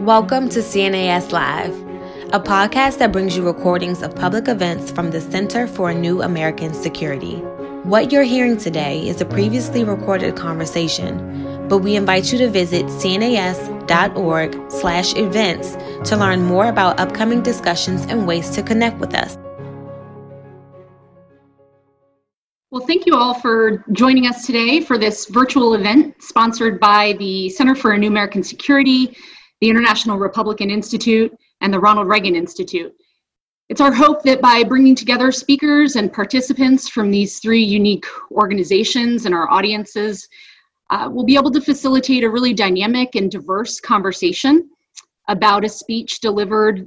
Welcome to CNAS Live, a podcast that brings you recordings of public events from the Center for a New American Security. What you're hearing today is a previously recorded conversation, but we invite you to visit cnas.org slash events to learn more about upcoming discussions and ways to connect with us. Well, thank you all for joining us today for this virtual event sponsored by the Center for a New American Security the International Republican Institute, and the Ronald Reagan Institute. It's our hope that by bringing together speakers and participants from these three unique organizations and our audiences, uh, we'll be able to facilitate a really dynamic and diverse conversation about a speech delivered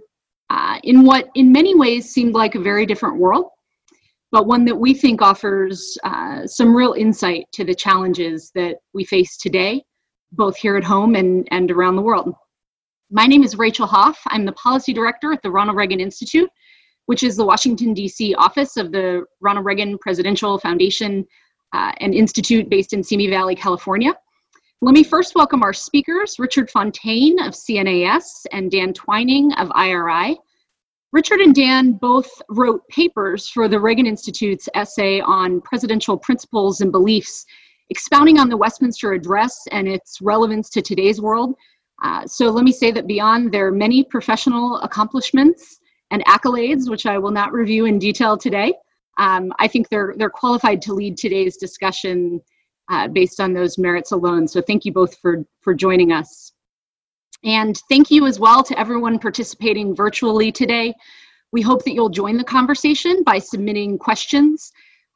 uh, in what in many ways seemed like a very different world, but one that we think offers uh, some real insight to the challenges that we face today, both here at home and, and around the world. My name is Rachel Hoff. I'm the policy director at the Ronald Reagan Institute, which is the Washington, D.C. office of the Ronald Reagan Presidential Foundation uh, and Institute based in Simi Valley, California. Let me first welcome our speakers, Richard Fontaine of CNAS and Dan Twining of IRI. Richard and Dan both wrote papers for the Reagan Institute's essay on presidential principles and beliefs, expounding on the Westminster Address and its relevance to today's world, uh, so let me say that beyond their many professional accomplishments and accolades, which I will not review in detail today, um, I think they're, they're qualified to lead today's discussion uh, based on those merits alone. So thank you both for, for joining us. And thank you as well to everyone participating virtually today. We hope that you'll join the conversation by submitting questions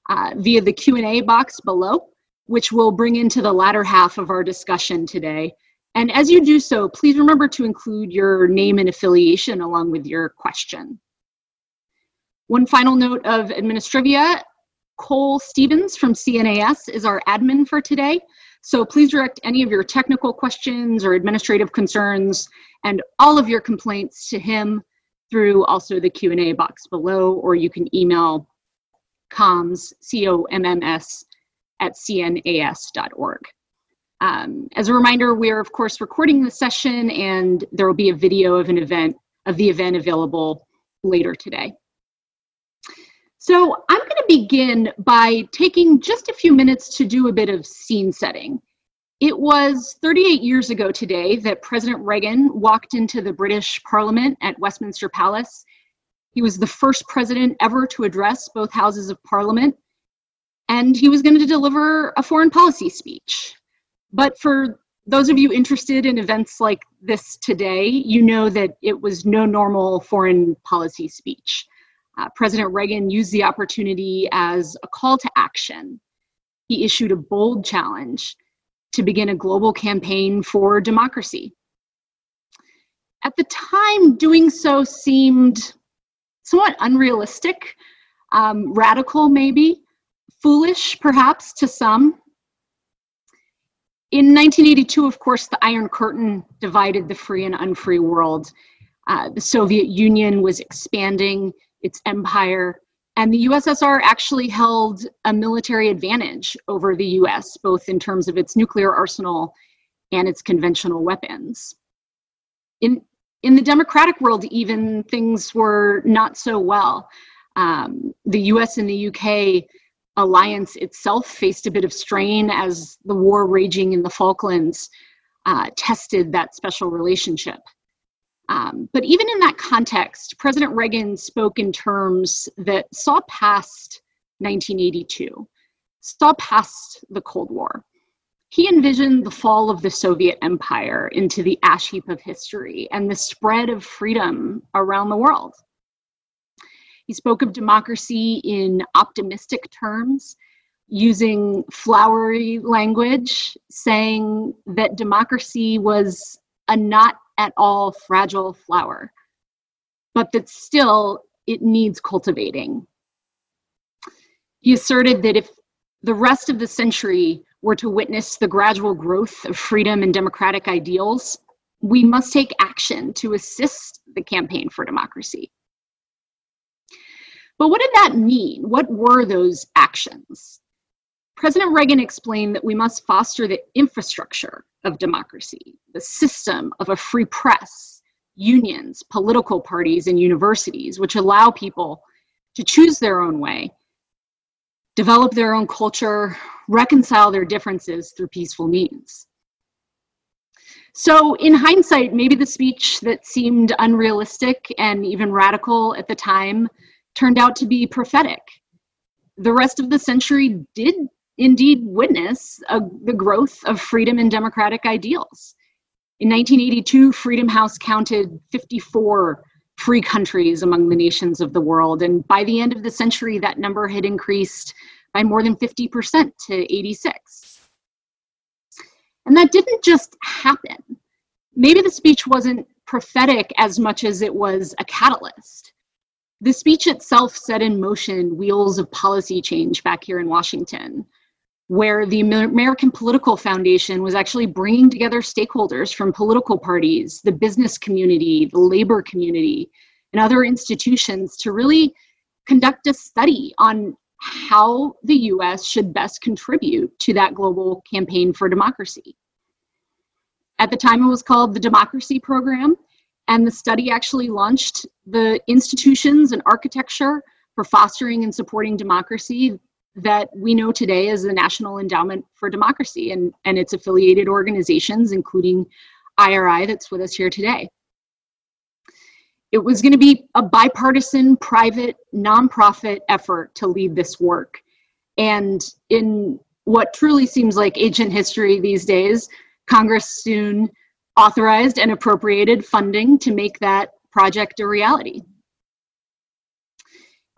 uh, via the Q&A box below, which we'll bring into the latter half of our discussion today. And as you do so, please remember to include your name and affiliation along with your question. One final note of administrivia, Cole Stevens from CNAS is our admin for today. So please direct any of your technical questions or administrative concerns and all of your complaints to him through also the Q&A box below, or you can email comms, C-O-M-M-S, at cnas.org. Um, as a reminder, we're of course recording the session and there will be a video of an event, of the event available later today. So I'm gonna begin by taking just a few minutes to do a bit of scene setting. It was 38 years ago today that President Reagan walked into the British Parliament at Westminster Palace. He was the first president ever to address both houses of Parliament, and he was going to deliver a foreign policy speech. But for those of you interested in events like this today, you know that it was no normal foreign policy speech. Uh, President Reagan used the opportunity as a call to action. He issued a bold challenge to begin a global campaign for democracy. At the time, doing so seemed somewhat unrealistic, um, radical maybe, foolish perhaps to some. In 1982, of course, the Iron Curtain divided the free and unfree world. Uh, the Soviet Union was expanding its empire, and the USSR actually held a military advantage over the US, both in terms of its nuclear arsenal and its conventional weapons. In, in the democratic world, even things were not so well. Um, the US and the UK alliance itself faced a bit of strain as the war raging in the Falklands uh, tested that special relationship. Um, but even in that context, President Reagan spoke in terms that saw past 1982, saw past the Cold War. He envisioned the fall of the Soviet Empire into the ash heap of history and the spread of freedom around the world. He spoke of democracy in optimistic terms, using flowery language, saying that democracy was a not at all fragile flower, but that still it needs cultivating. He asserted that if the rest of the century were to witness the gradual growth of freedom and democratic ideals, we must take action to assist the campaign for democracy. But what did that mean? What were those actions? President Reagan explained that we must foster the infrastructure of democracy, the system of a free press, unions, political parties, and universities, which allow people to choose their own way, develop their own culture, reconcile their differences through peaceful means. So, in hindsight, maybe the speech that seemed unrealistic and even radical at the time turned out to be prophetic. The rest of the century did indeed witness a, the growth of freedom and democratic ideals. In 1982, Freedom House counted 54 free countries among the nations of the world, and by the end of the century, that number had increased by more than 50% to 86. And that didn't just happen. Maybe the speech wasn't prophetic as much as it was a catalyst. The speech itself set in motion wheels of policy change back here in Washington, where the American Political Foundation was actually bringing together stakeholders from political parties, the business community, the labor community, and other institutions to really conduct a study on how the US should best contribute to that global campaign for democracy. At the time, it was called the Democracy Program, and the study actually launched the institutions and architecture for fostering and supporting democracy that we know today as the National Endowment for Democracy and, and its affiliated organizations, including IRI, that's with us here today. It was going to be a bipartisan, private, nonprofit effort to lead this work. And in what truly seems like ancient history these days, Congress soon authorized and appropriated funding to make that project a reality.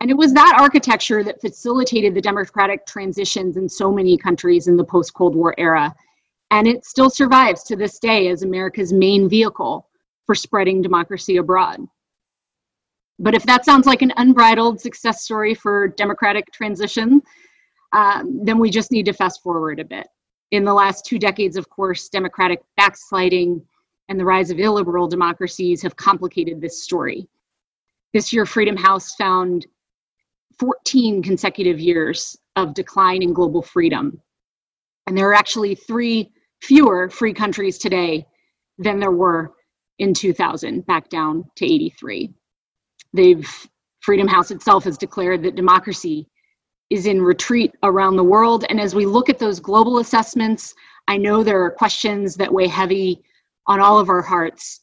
And it was that architecture that facilitated the democratic transitions in so many countries in the post Cold War era. And it still survives to this day as America's main vehicle for spreading democracy abroad. But if that sounds like an unbridled success story for democratic transition, um, then we just need to fast forward a bit. In the last two decades, of course, democratic backsliding and the rise of illiberal democracies have complicated this story. This year, Freedom House found 14 consecutive years of decline in global freedom. And there are actually three fewer free countries today than there were in 2000, back down to 83. They've Freedom House itself has declared that democracy is in retreat around the world. And as we look at those global assessments, I know there are questions that weigh heavy on all of our hearts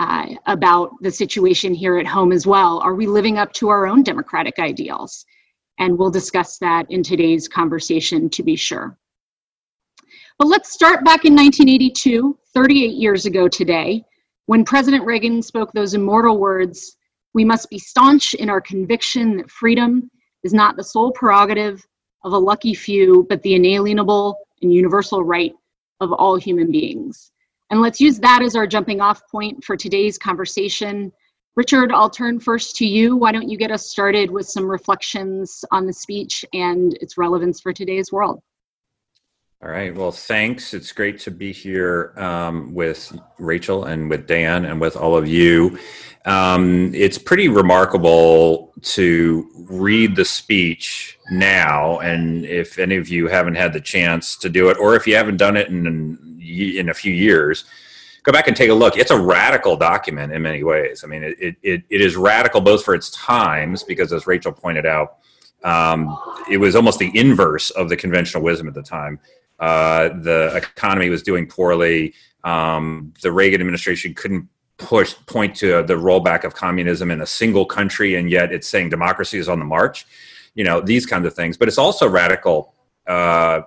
uh, about the situation here at home as well. Are we living up to our own democratic ideals? And we'll discuss that in today's conversation to be sure. But let's start back in 1982, 38 years ago today, when President Reagan spoke those immortal words we must be staunch in our conviction that freedom is not the sole prerogative of a lucky few, but the inalienable and universal right of all human beings. And let's use that as our jumping off point for today's conversation. Richard, I'll turn first to you. Why don't you get us started with some reflections on the speech and its relevance for today's world? All right. Well, thanks. It's great to be here um, with Rachel and with Dan and with all of you. Um, it's pretty remarkable to read the speech now, and if any of you haven't had the chance to do it, or if you haven't done it in in a few years, go back and take a look. It's a radical document in many ways. I mean, it it, it is radical both for its times, because as Rachel pointed out, um, it was almost the inverse of the conventional wisdom at the time. Uh, the economy was doing poorly. Um, the Reagan administration couldn't push point to the rollback of communism in a single country, and yet it's saying democracy is on the march. You know these kinds of things, but it's also radical. Uh,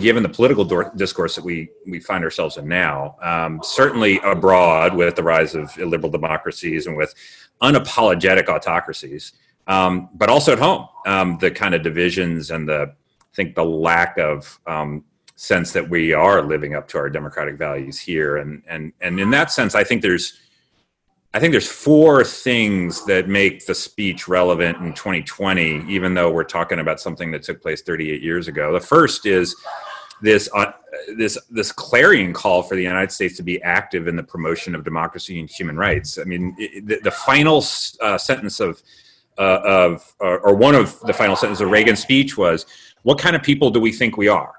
given the political discourse that we, we find ourselves in now, um, certainly abroad with the rise of illiberal democracies and with unapologetic autocracies, um, but also at home, um, the kind of divisions and the I think the lack of um, sense that we are living up to our democratic values here. And and and in that sense i think there's i think there's four things that make the speech relevant in 2020 even though we're talking about something that took place 38 years ago the first is this uh, this this clarion call for the United States to be active in the promotion of democracy and human rights. I mean, it, the, the, final uh, sentence of uh, of or one of the final sentences of Reagan's speech was, "What kind of people do we think we are?"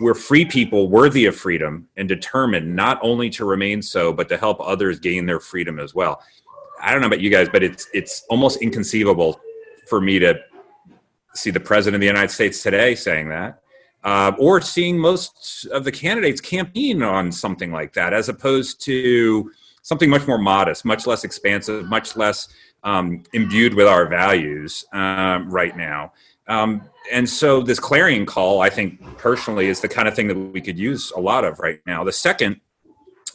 We're free people worthy of freedom and determined not only to remain so, but to help others gain their freedom as well. I don't know about you guys, but it's it's almost inconceivable for me to see the president of the United States today saying that, uh, or seeing most of the candidates campaign on something like that, as opposed to something much more modest, much less expansive, much less um, imbued with our values um, right now. Um, and so this clarion call, I think personally, is the kind of thing that we could use a lot of right now. The second,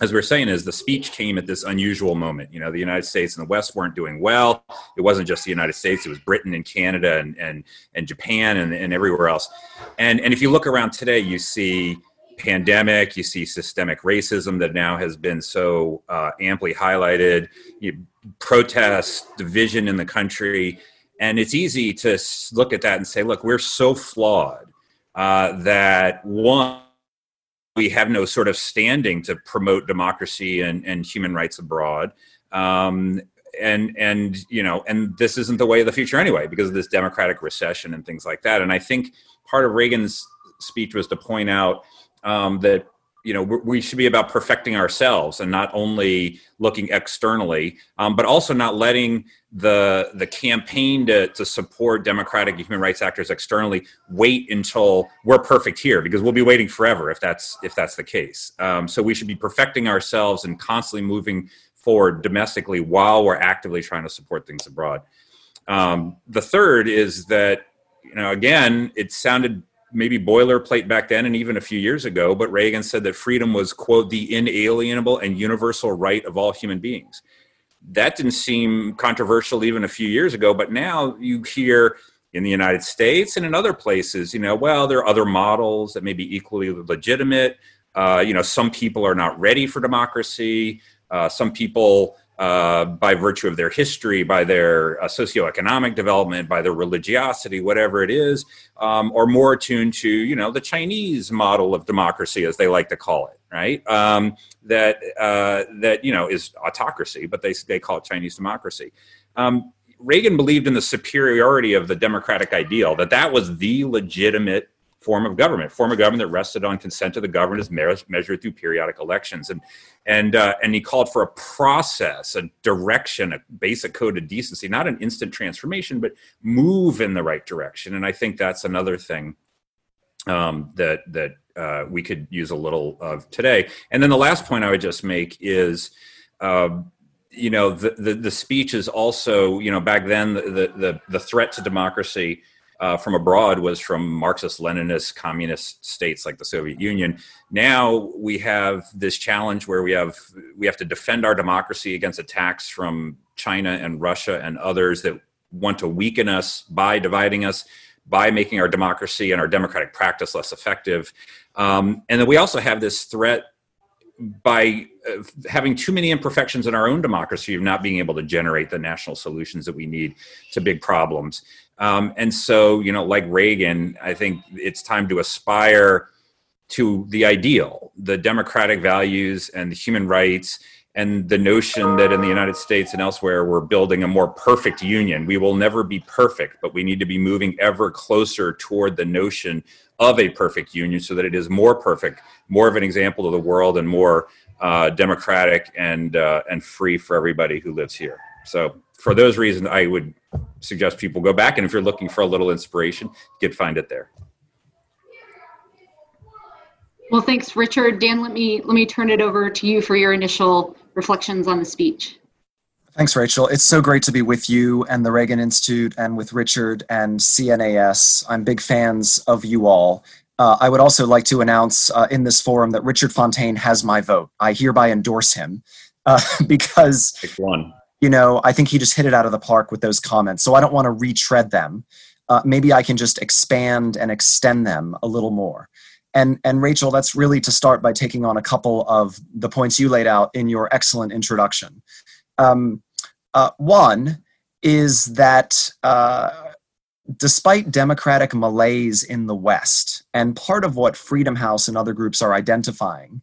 as we are saying, is the speech came at this unusual moment. You know, the United States and the West weren't doing well. It wasn't just the United States; it was Britain and Canada and and, and Japan and, and everywhere else. And and if you look around today, you see pandemic, you see systemic racism that now has been so uh, amply highlighted. You, protests, division in the country and it's easy to look at that and say, look, we're so flawed uh, that one, we have no sort of standing to promote democracy and, and human rights abroad. Um, and and you know and this isn't the way of the future anyway because of this democratic recession and things like that and i think part of reagan's speech was to point out um, that you know we should be about perfecting ourselves and not only looking externally um, but also not letting the the campaign to, to support democratic human rights actors externally wait until we're perfect here because we'll be waiting forever if that's if that's the case. Um, so we should be perfecting ourselves and constantly moving forward domestically while we're actively trying to support things abroad. Um, the third is that you know again it sounded maybe boilerplate back then and even a few years ago, but Reagan said that freedom was, quote, the inalienable and universal right of all human beings. That didn't seem controversial even a few years ago, but now you hear in the United States and in other places, you know, well, there are other models that may be equally legitimate. Uh, you know, some people are not ready for democracy. Uh, some people uh, by virtue of their history, by their uh, socioeconomic development, by their religiosity, whatever it is, um, or more attuned to, you know, the Chinese model of democracy, as they like to call it, right? Um, that uh, that you know is autocracy, but they they call it Chinese democracy. Um, Reagan believed in the superiority of the democratic ideal, that that was the legitimate form of government, form of government that rested on consent of the governed is measured through periodic elections. And and uh, and he called for a process, a direction, a basic code of decency, not an instant transformation, but move in the right direction. And I think that's another thing um, that that uh, we could use a little of today. And then the last point I would just make is. Uh, you know the, the, the speech is also you know back then the the the threat to democracy uh, from abroad was from Marxist Leninist communist states like the Soviet Union. Now we have this challenge where we have we have to defend our democracy against attacks from China and Russia and others that want to weaken us by dividing us, by making our democracy and our democratic practice less effective. Um, and then we also have this threat by uh, having too many imperfections in our own democracy of not being able to generate the national solutions that we need to big problems. Um, and so, you know, like Reagan, I think it's time to aspire to the ideal, the democratic values and the human rights, and the notion that in the United States and elsewhere, we're building a more perfect union. We will never be perfect, but we need to be moving ever closer toward the notion of a perfect union so that it is more perfect, more of an example to the world, and more uh, democratic and, uh, and free for everybody who lives here. So, for those reasons, I would suggest people go back. And if you're looking for a little inspiration, you can find it there. Well, thanks, Richard. Dan, let me let me turn it over to you for your initial reflections on the speech. Thanks, Rachel. It's so great to be with you and the Reagan Institute and with Richard and CNAS. I'm big fans of you all. Uh, I would also like to announce uh, in this forum that Richard Fontaine has my vote. I hereby endorse him uh, because Pick one you know, I think he just hit it out of the park with those comments. So I don't want to retread them. Uh, maybe I can just expand and extend them a little more. And, and Rachel, that's really to start by taking on a couple of the points you laid out in your excellent introduction. Um, uh, one is that uh, despite democratic malaise in the West, and part of what Freedom House and other groups are identifying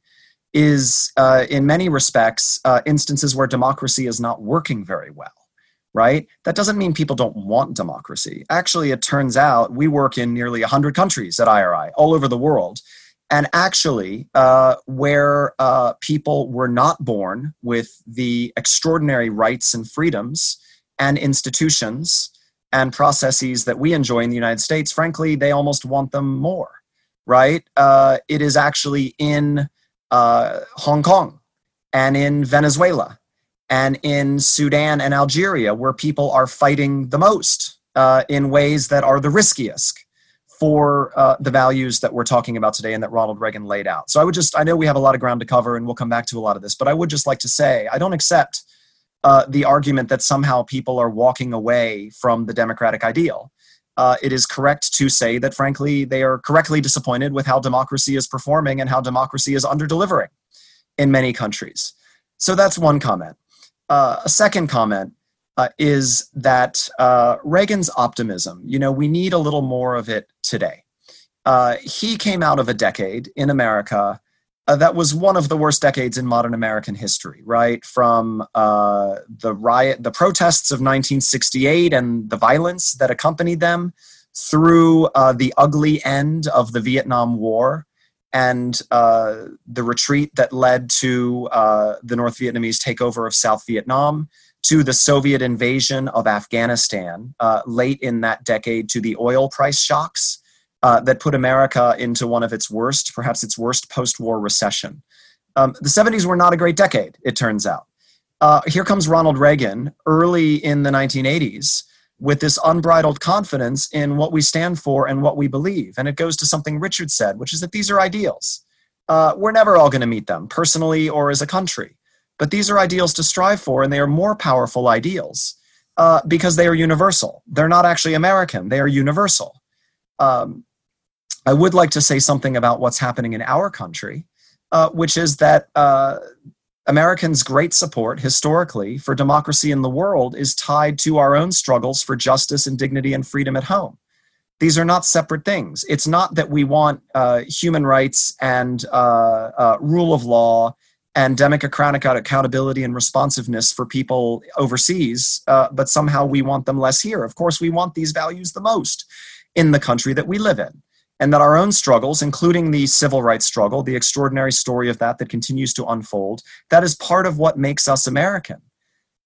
is uh, in many respects uh, instances where democracy is not working very well right? That doesn't mean people don't want democracy. Actually it turns out we work in nearly 100 countries at iri all over the world. And actually, uh, where uh, people were not born with the extraordinary rights and freedoms and institutions and processes that we enjoy in the United States, frankly, they almost want them more, right? Uh, it is actually in uh, Hong Kong and in Venezuela and in Sudan and Algeria where people are fighting the most uh, in ways that are the riskiest for uh, the values that we're talking about today and that Ronald Reagan laid out. So I would just, I know we have a lot of ground to cover and we'll come back to a lot of this, but I would just like to say I don't accept uh, the argument that somehow people are walking away from the democratic ideal. Uh, it is correct to say that, frankly, they are correctly disappointed with how democracy is performing and how democracy is under delivering in many countries. So that's one comment. Uh, a second comment uh, is that uh, Reagan's optimism, you know, we need a little more of it today. Uh, he came out of a decade in America uh, that was one of the worst decades in modern American history, right? From uh, the riot, the protests of 1968 and the violence that accompanied them, through uh, the ugly end of the Vietnam War and the retreat that led to the North Vietnamese takeover of South Vietnam to the Soviet invasion of Afghanistan uh, late in that decade to the oil price shocks uh, that put America into one of its worst, perhaps its worst post war recession. Um, the 70s were not a great decade, it turns out. Uh, here comes Ronald Reagan early in the 1980s with this unbridled confidence in what we stand for and what we believe. And it goes to something Richard said, which is that these are ideals. Uh, we're never all going to meet them, personally or as a country. But these are ideals to strive for, and they are more powerful ideals uh, because they are universal. They're not actually American, they are universal. Um, I would like to say something about what's happening in our country, uh, which is that uh, Americans' great support historically for democracy in the world is tied to our own struggles for justice and dignity and freedom at home. These are not separate things. It's not that we want uh, human rights and uh, uh, rule of law and democratic accountability and responsiveness for people overseas, uh, but somehow we want them less here. Of course, we want these values the most in the country that we live in. And that our own struggles, including the civil rights struggle, the extraordinary story of that that continues to unfold, that is part of what makes us American.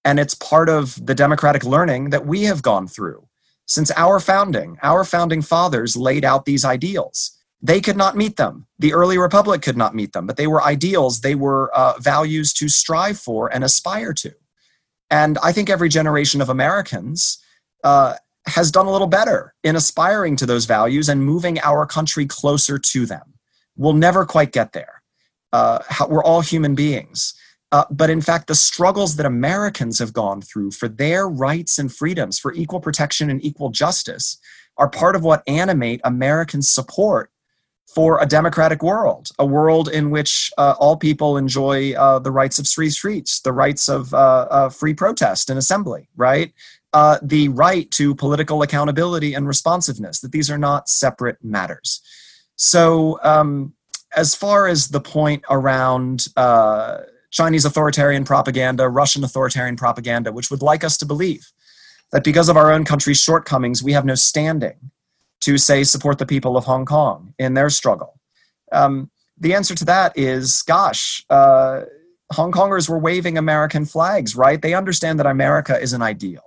And it's part of the democratic learning that we have gone through since our founding. Our founding fathers laid out these ideals they could not meet them. The early republic could not meet them, but they were ideals, they were uh, values to strive for and aspire to. And I think every generation of Americans uh, has done a little better in aspiring to those values and moving our country closer to them. We'll never quite get there. Uh, we're all human beings. Uh, but in fact, the struggles that Americans have gone through for their rights and freedoms, for equal protection and equal justice, are part of what animate American support for a democratic world, a world in which uh, all people enjoy uh, the rights of free streets, the rights of uh, uh free protest and assembly, right? Uh, the right to political accountability and responsiveness, that these are not separate matters. So, um, as far as the point around uh, Chinese authoritarian propaganda, Russian authoritarian propaganda, which would like us to believe that because of our own country's shortcomings, we have no standing to say support the people of Hong Kong in their struggle? Um, the answer to that is, gosh, uh, Hong Kongers were waving American flags, right? They understand that America is an ideal.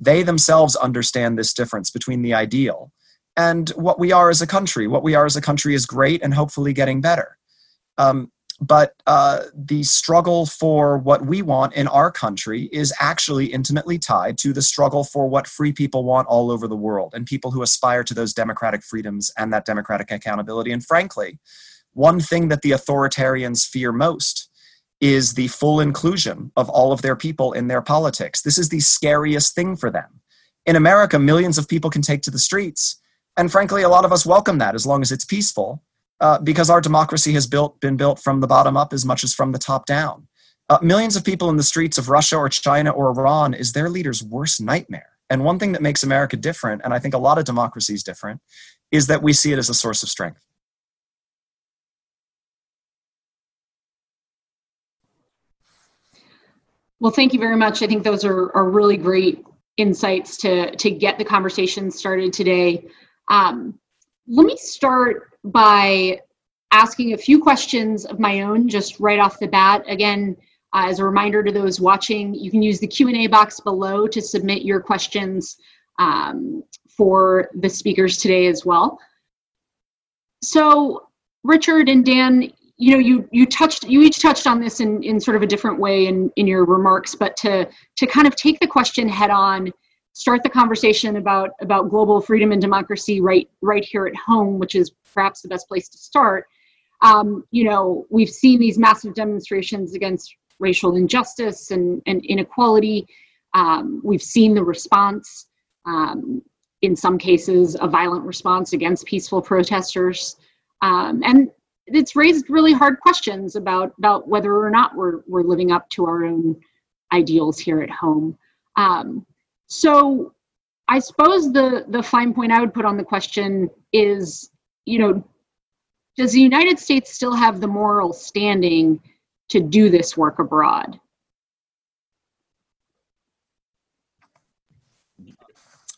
They themselves understand this difference between the ideal and what we are as a country. What we are as a country is great and hopefully getting better. Um, but uh, the struggle for what we want in our country is actually intimately tied to the struggle for what free people want all over the world and people who aspire to those democratic freedoms and that democratic accountability. And frankly, one thing that the authoritarians fear most is the full inclusion of all of their people in their politics. This is the scariest thing for them. In America, millions of people can take to the streets. And frankly, a lot of us welcome that as long as it's peaceful uh, because our democracy has built, been built from the bottom up as much as from the top down. Uh, millions of people in the streets of Russia or China or Iran is their leader's worst nightmare. And one thing that makes America different, and I think a lot of democracies different, is that we see it as a source of strength. Well, thank you very much. I think those are, are really great insights to, to get the conversation started today. Um, let me start by asking a few questions of my own just right off the bat. Again, uh, as a reminder to those watching, you can use the Q&A box below to submit your questions um, for the speakers today as well. So Richard and Dan, you know, you you touched you each touched on this in, in sort of a different way in, in your remarks, but to to kind of take the question head on, start the conversation about about global freedom and democracy right right here at home, which is perhaps the best place to start. Um, you know, we've seen these massive demonstrations against racial injustice and, and inequality. Um, we've seen the response, um, in some cases, a violent response against peaceful protesters. Um, and it's raised really hard questions about, about whether or not we're, we're living up to our own ideals here at home. Um, so I suppose the, the fine point I would put on the question is, you know, does the United States still have the moral standing to do this work abroad?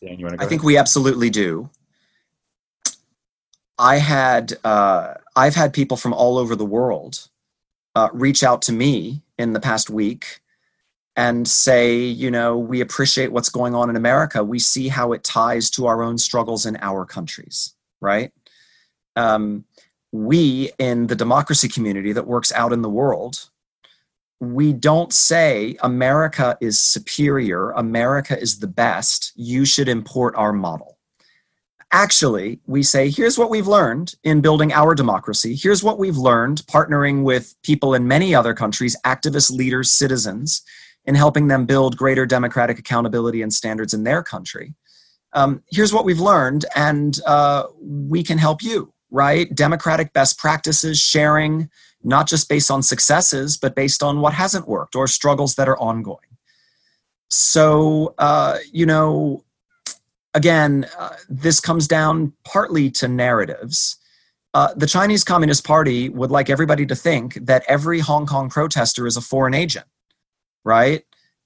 Dan, you want to I think we absolutely do. I had uh, I've had people from all over the world uh, reach out to me in the past week and say, you know, we appreciate what's going on in America. We see how it ties to our own struggles in our countries, right? Um, we in the democracy community that works out in the world we don't say america is superior america is the best you should import our model actually we say here's what we've learned in building our democracy here's what we've learned partnering with people in many other countries activists leaders citizens in helping them build greater democratic accountability and standards in their country um, here's what we've learned and uh, we can help you right? Democratic best practices, sharing, not just based on successes, but based on what hasn't worked or struggles that are ongoing. So, uh, you know, again, uh, this comes down partly to narratives. Uh, the Chinese Communist Party would like everybody to think that every Hong Kong protester is a foreign agent, right?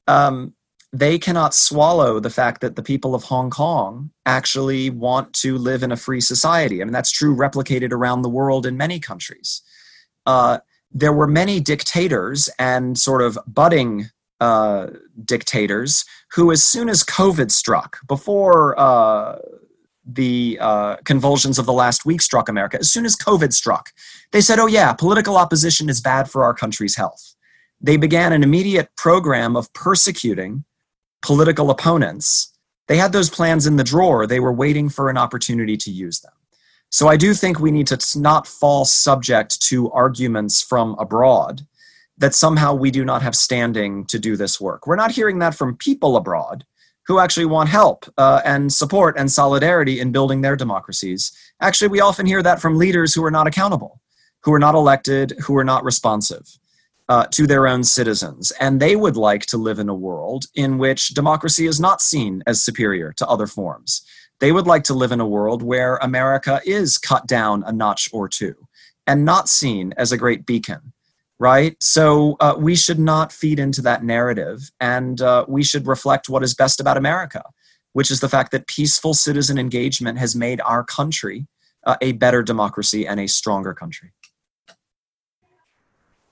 Um, they cannot swallow the fact that the people of Hong Kong actually want to live in a free society. I mean, that's true replicated around the world in many countries. Uh, there were many dictators and sort of budding uh, dictators who, as soon as COVID struck, before uh, the uh, convulsions of the last week struck America, as soon as COVID struck, they said, oh, yeah, political opposition is bad for our country's health. They began an immediate program of persecuting political opponents, they had those plans in the drawer. They were waiting for an opportunity to use them. So I do think we need to not fall subject to arguments from abroad that somehow we do not have standing to do this work. We're not hearing that from people abroad who actually want help uh, and support and solidarity in building their democracies. Actually, we often hear that from leaders who are not accountable, who are not elected, who are not responsive uh, to their own citizens. And they would like to live in a world in which democracy is not seen as superior to other forms. They would like to live in a world where America is cut down a notch or two and not seen as a great beacon, right? So uh, we should not feed into that narrative and uh, we should reflect what is best about America, which is the fact that peaceful citizen engagement has made our country uh, a better democracy and a stronger country.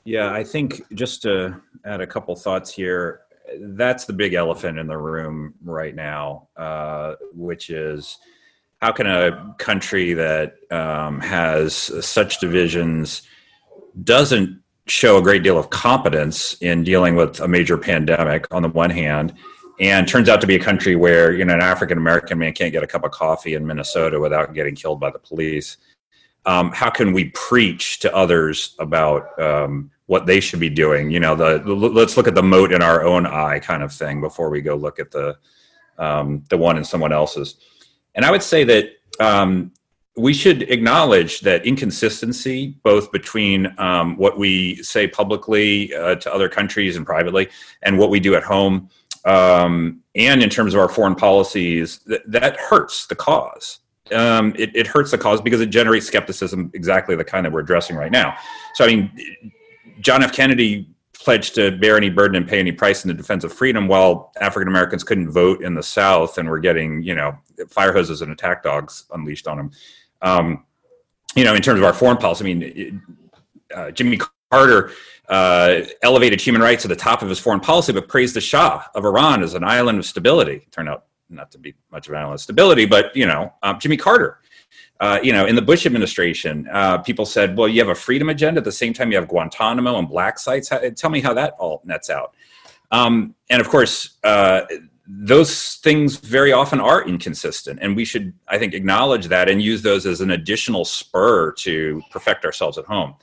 Yeah, I think just to add a couple thoughts here, that's the big elephant in the room right now, uh, which is how can a country that um, has such divisions doesn't show a great deal of competence in dealing with a major pandemic on the one hand and turns out to be a country where you know an african american man can't get a cup of coffee in minnesota without getting killed by the police um, how can we preach to others about um, what they should be doing. You know, the, the, let's look at the mote in our own eye kind of thing before we go look at the um, the one in someone else's. And I would say that um, we should acknowledge that inconsistency, both between um, what we say publicly uh, to other countries and privately, and what we do at home, um, and in terms of our foreign policies, th- that hurts the cause. Um, it, it, hurts the cause because it generates skepticism, exactly the kind that we're addressing right now. So, I mean, John F. Kennedy pledged to bear any burden and pay any price in the defense of freedom while African Americans couldn't vote in the South and were getting, you know, fire hoses and attack dogs unleashed on them. Um, you know, in terms of our foreign policy, I mean, uh, Jimmy Carter uh, elevated human rights to the top of his foreign policy, but praised the Shah of Iran as an island of stability. It Turned out not to be much of an island of stability, but you know, um, Jimmy Carter. Uh, you know, in the Bush administration, uh, people said, "Well, you have a freedom agenda at the same time you have Guantanamo and black sites." How, tell me how that all nets out. Um, and of course, uh, those things very often are inconsistent, and we should, I think, acknowledge that and use those as an additional spur to perfect ourselves at home.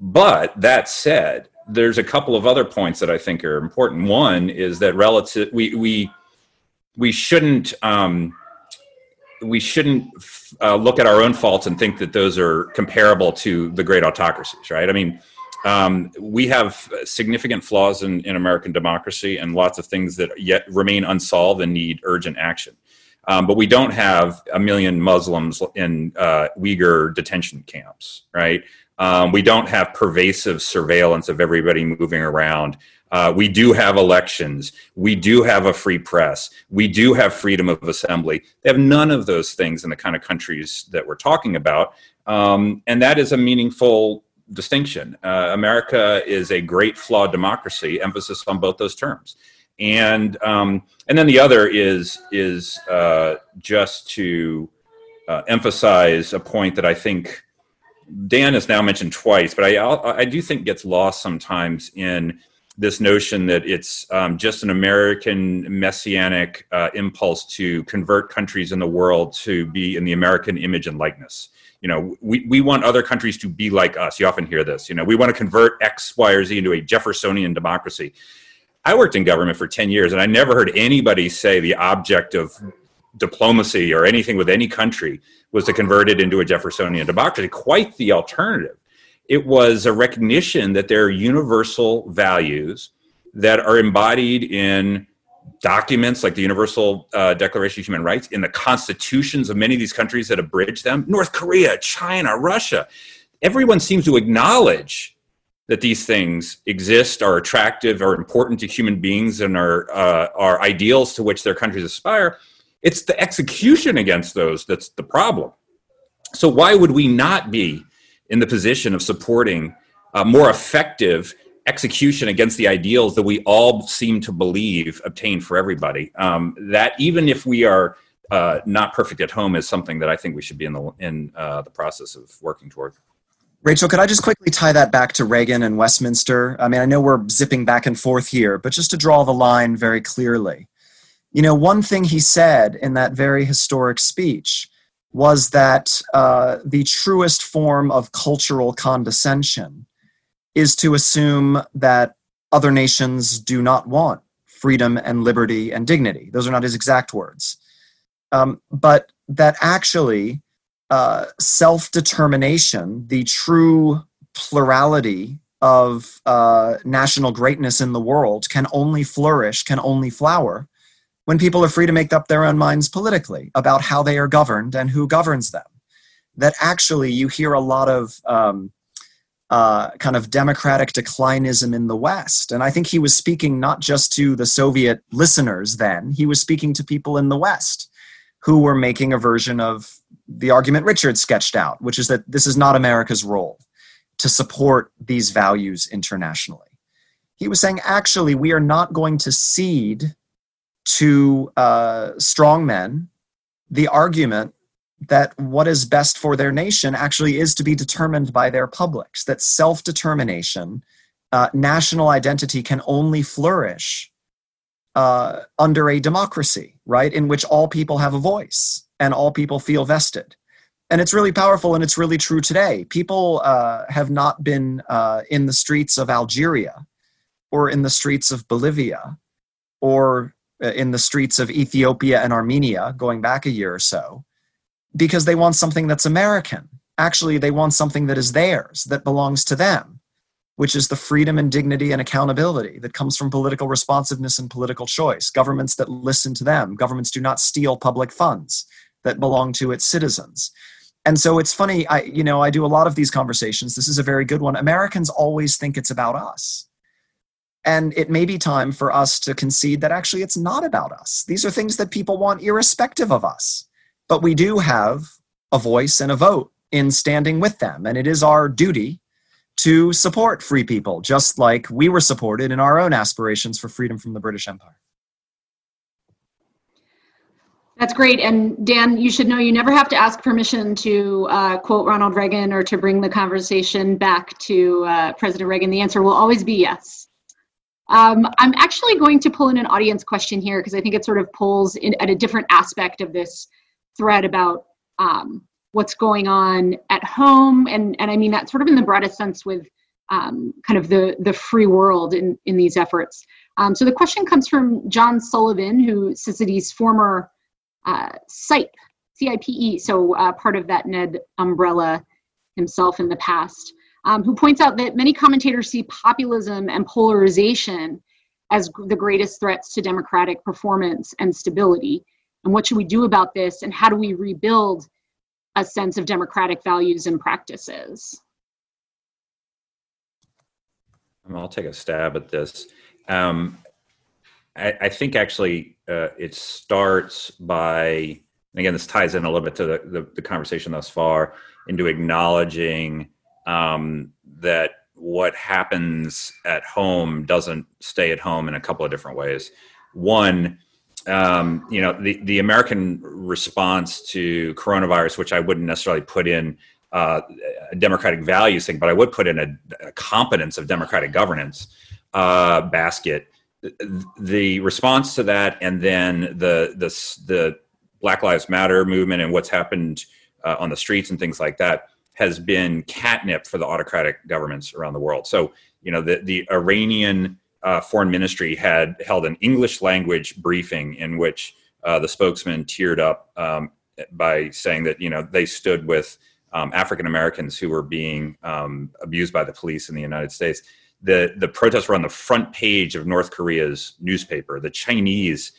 But that said, there's a couple of other points that I think are important. One is that relative we we we shouldn't um, we shouldn't uh, look at our own faults and think that those are comparable to the great autocracies, right? I mean, um, we have significant flaws in, in American democracy and lots of things that yet remain unsolved and need urgent action. Um, but we don't have a million Muslims in uh, Uyghur detention camps, right? Um, we don't have pervasive surveillance of everybody moving around. Uh, we do have elections. We do have a free press. We do have freedom of assembly. They have none of those things in the kind of countries that we're talking about. Um, and that is a meaningful distinction. Uh, America is a great flawed democracy, emphasis on both those terms. And, um, and then the other is, is uh, just to uh, emphasize a point that I think Dan has now mentioned twice, but I, I do think gets lost sometimes in this notion that it's um, just an American messianic uh, impulse to convert countries in the world to be in the American image and likeness. You know, we, we want other countries to be like us. You often hear this. You know, we want to convert X, Y, or Z into a Jeffersonian democracy. I worked in government for 10 years and I never heard anybody say the object of diplomacy or anything with any country was to convert it into a Jeffersonian democracy. Quite the alternative. It was a recognition that there are universal values that are embodied in documents like the Universal uh, Declaration of Human Rights, in the constitutions of many of these countries that abridge them North Korea, China, Russia. Everyone seems to acknowledge that these things exist, are attractive, are important to human beings, and are, uh, are ideals to which their countries aspire. It's the execution against those that's the problem. So, why would we not be in the position of supporting a more effective execution against the ideals that we all seem to believe obtain for everybody? Um, that even if we are uh, not perfect at home is something that I think we should be in the in uh, the process of working toward. Rachel, could I just quickly tie that back to Reagan and Westminster? I mean, I know we're zipping back and forth here, but just to draw the line very clearly. You know, one thing he said in that very historic speech was that uh, the truest form of cultural condescension is to assume that other nations do not want freedom and liberty and dignity. Those are not his exact words. Um, but that actually uh, self determination, the true plurality of uh, national greatness in the world, can only flourish, can only flower when people are free to make up their own minds politically about how they are governed and who governs them. That actually you hear a lot of um, uh, kind of democratic declinism in the West. And I think he was speaking not just to the Soviet listeners then, he was speaking to people in the West who were making a version of the argument Richard sketched out, which is that this is not America's role to support these values internationally. He was saying, actually, we are not going to cede to uh, strong men the argument that what is best for their nation actually is to be determined by their publics, that self determination, uh, national identity can only flourish uh, under a democracy, right, in which all people have a voice and all people feel vested. And it's really powerful and it's really true today. People uh, have not been uh, in the streets of Algeria or in the streets of Bolivia or Uh, in the streets of Ethiopia and Armenia going back a year or so because they want something that's American. Actually, they want something that is theirs, that belongs to them, which is the freedom and dignity and accountability that comes from political responsiveness and political choice. Governments that listen to them, governments do not steal public funds that belong to its citizens. And so it's funny, I you know, I do a lot of these conversations. This is a very good one. Americans always think it's about us and it may be time for us to concede that actually it's not about us. These are things that people want irrespective of us. But we do have a voice and a vote in standing with them. And it is our duty to support free people, just like we were supported in our own aspirations for freedom from the British Empire. That's great. And Dan, you should know you never have to ask permission to uh, quote Ronald Reagan or to bring the conversation back to uh, President Reagan. The answer will always be yes. Um, I'm actually going to pull in an audience question here because I think it sort of pulls in at a different aspect of this thread about um, what's going on at home, and and I mean that sort of in the broadest sense with um, kind of the the free world in in these efforts. Um, so the question comes from John Sullivan, who CICID's former uh, CIPE, CIPE, so uh, part of that NED umbrella himself in the past, um, who points out that many commentators see populism and polarization as the greatest threats to democratic performance and stability. And what should we do about this, and how do we rebuild a sense of democratic values and practices? I'll take a stab at this. Um, I, I, think actually uh, it starts by, again, this ties in a little bit to the, the, the conversation thus far, into acknowledging um, that what happens at home doesn't stay at home in a couple of different ways. One, um, you know, the, the American response to coronavirus, which I wouldn't necessarily put in uh, a democratic values thing, but I would put in a, a competence of democratic governance uh, basket. The response to that, and then the the the Black Lives Matter movement and what's happened uh, on the streets and things like that has been catnip for the autocratic governments around the world. So, you know, the, the Iranian uh, foreign ministry had held an English language briefing in which uh, the spokesman teared up um, by saying that, you know, they stood with um, African Americans who were being um, abused by the police in the United States. The, the protests were on the front page of North Korea's newspaper. The Chinese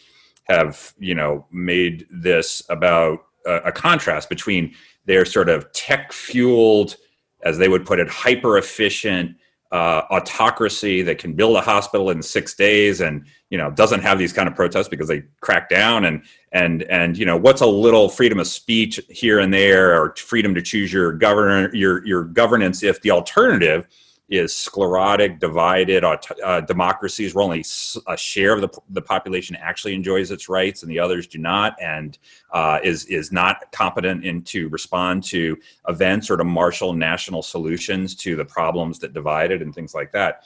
have, you know, made this about a, contrast between their sort of tech fueled, as they would put it, hyper efficient uh, autocracy that can build a hospital in six days and you know doesn't have these kind of protests because they crack down and and and you know what's a little freedom of speech here and there or freedom to choose your governor your your governance if the alternative is sclerotic, divided uh, democracies where only a share of the, the population actually enjoys its rights and the others do not, and uh, is is not competent in to respond to events or to marshal national solutions to the problems that divided and things like that.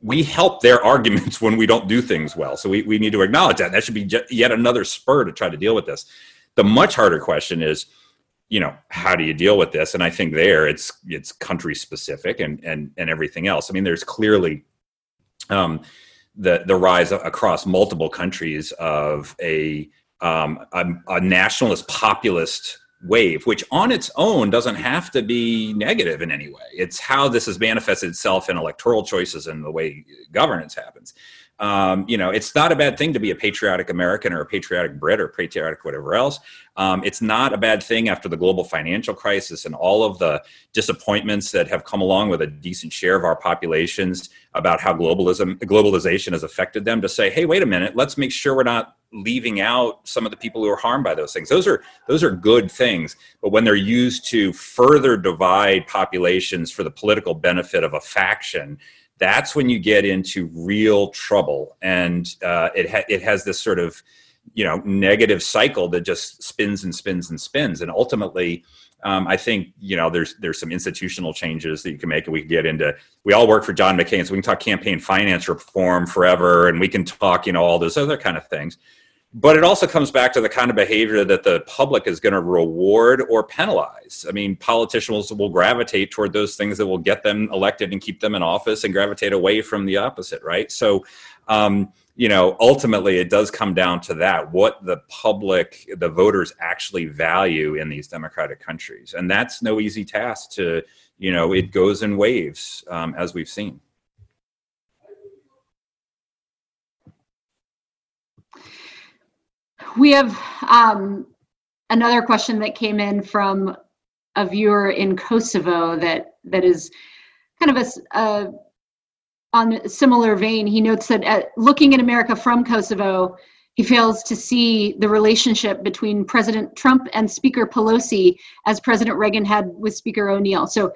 We help their arguments when we don't do things well, so we, we need to acknowledge that. That should be yet another spur to try to deal with this. The much harder question is you know how do you deal with this? And i think there it's it's country specific and and and everything else. I mean there's clearly um the the rise across multiple countries of a um a, a nationalist populist wave which on its own doesn't have to be negative in any way. It's how this has manifested itself in electoral choices and the way governance happens um, you know, it's not a bad thing to be a patriotic American or a patriotic Brit or patriotic whatever else. Um, it's not a bad thing after the global financial crisis and all of the disappointments that have come along with a decent share of our populations about how globalism globalization has affected them to say, hey, wait a minute, let's make sure we're not leaving out some of the people who are harmed by those things. Those are those are good things, but when they're used to further divide populations for the political benefit of a faction, that's when you get into real trouble. And uh, it, ha- it has this sort of you know negative cycle that just spins and spins and spins. And ultimately um, I think you know there's there's some institutional changes that you can make, and we can get into. We all work for John McCain, so we can talk campaign finance reform forever, and we can talk you know all those other kind of things but it also comes back to the kind of behavior that the public is going to reward or penalize. I mean, politicians will gravitate toward those things that will get them elected and keep them in office and gravitate away from the opposite, right? So, um, you know, ultimately it does come down to that what the public, the voters actually value in these democratic countries. And that's no easy task to, you know, it goes in waves, um, as we've seen. We have um, another question that came in from a viewer in Kosovo that that is kind of a, a on a similar vein. He notes that at, looking at America from Kosovo, he fails to see the relationship between President Trump and Speaker Pelosi as President Reagan had with Speaker O'Neill. So